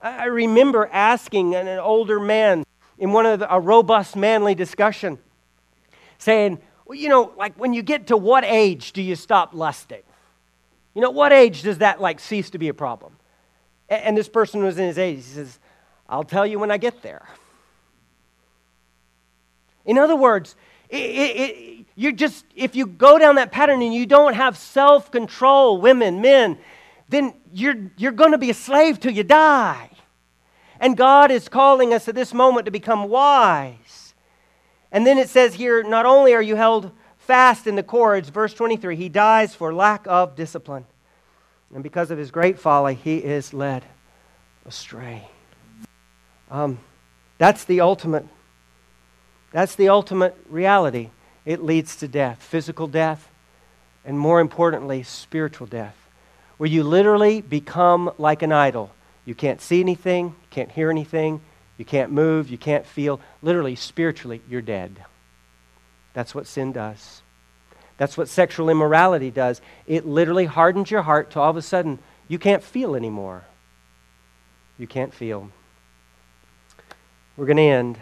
I remember asking an older man in one of the, a robust manly discussion saying, well, you know, like when you get to what age do you stop lusting? You know, what age does that like cease to be a problem? And, and this person was in his 80s. He says, I'll tell you when I get there. In other words, it, it, it, you just if you go down that pattern and you don't have self-control, women, men, then you're you're going to be a slave till you die. And God is calling us at this moment to become wise. And then it says here not only are you held fast in the cords, verse 23, he dies for lack of discipline. And because of his great folly, he is led astray. Um, that's the ultimate. That's the ultimate reality. It leads to death, physical death, and more importantly, spiritual death, where you literally become like an idol. You can't see anything, you can't hear anything, you can't move, you can't feel. Literally, spiritually, you're dead. That's what sin does. That's what sexual immorality does. It literally hardens your heart to all of a sudden you can't feel anymore. You can't feel. We're going to end.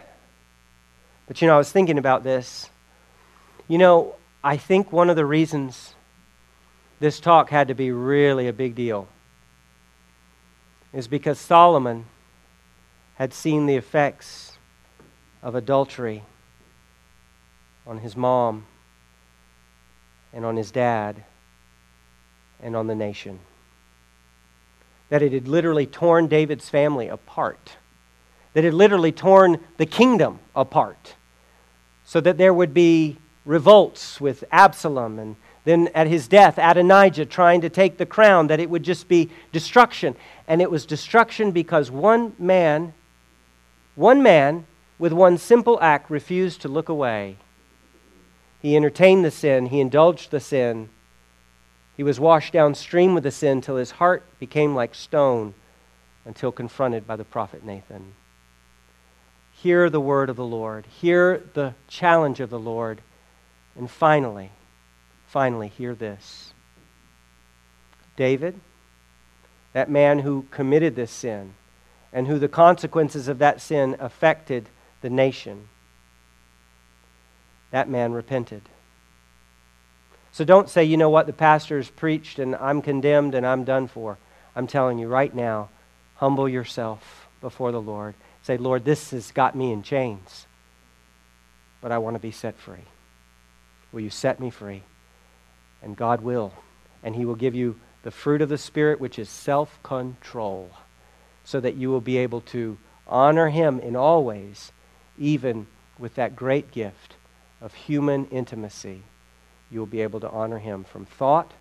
But you know, I was thinking about this. You know, I think one of the reasons this talk had to be really a big deal is because Solomon had seen the effects of adultery on his mom and on his dad and on the nation. That it had literally torn David's family apart. That it had literally torn the kingdom apart. So that there would be revolts with Absalom and then at his death, Adonijah trying to take the crown, that it would just be destruction. And it was destruction because one man, one man with one simple act refused to look away. He entertained the sin, he indulged the sin. He was washed downstream with the sin till his heart became like stone until confronted by the prophet Nathan. Hear the word of the Lord, hear the challenge of the Lord, and finally, finally, hear this. David, that man who committed this sin, and who the consequences of that sin affected the nation, that man repented. So don't say, you know what, the pastor's preached and I'm condemned and I'm done for. I'm telling you right now, humble yourself before the Lord. Say, Lord, this has got me in chains, but I want to be set free. Will you set me free? And God will. And He will give you the fruit of the Spirit, which is self control, so that you will be able to honor Him in all ways, even with that great gift of human intimacy. You will be able to honor Him from thought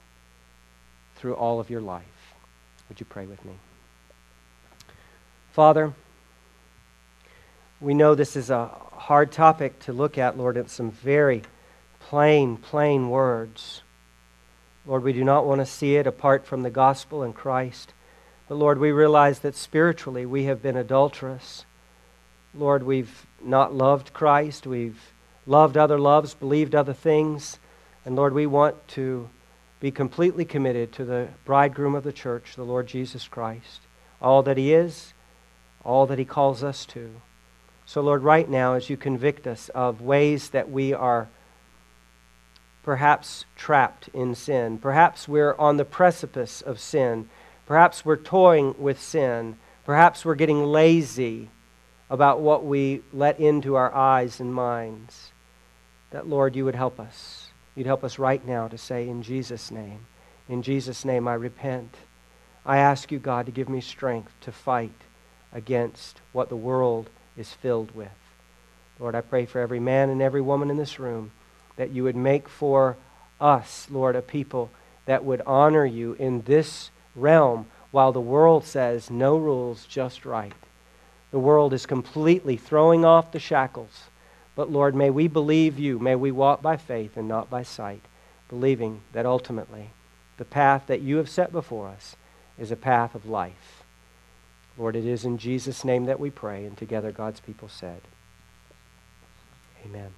through all of your life. Would you pray with me? Father, we know this is a hard topic to look at, Lord. It's some very plain, plain words. Lord, we do not want to see it apart from the gospel and Christ. But Lord, we realize that spiritually we have been adulterous. Lord, we've not loved Christ. We've loved other loves, believed other things. And Lord, we want to be completely committed to the bridegroom of the church, the Lord Jesus Christ. All that he is, all that he calls us to. So, Lord, right now, as you convict us of ways that we are perhaps trapped in sin. Perhaps we're on the precipice of sin. Perhaps we're toying with sin. Perhaps we're getting lazy about what we let into our eyes and minds. That, Lord, you would help us. You'd help us right now to say, In Jesus' name, in Jesus' name, I repent. I ask you, God, to give me strength to fight against what the world is filled with. Lord, I pray for every man and every woman in this room that you would make for us, Lord, a people that would honor you in this realm while the world says no rules, just right. The world is completely throwing off the shackles. But Lord, may we believe you. May we walk by faith and not by sight, believing that ultimately the path that you have set before us is a path of life. Lord, it is in Jesus' name that we pray, and together God's people said, Amen.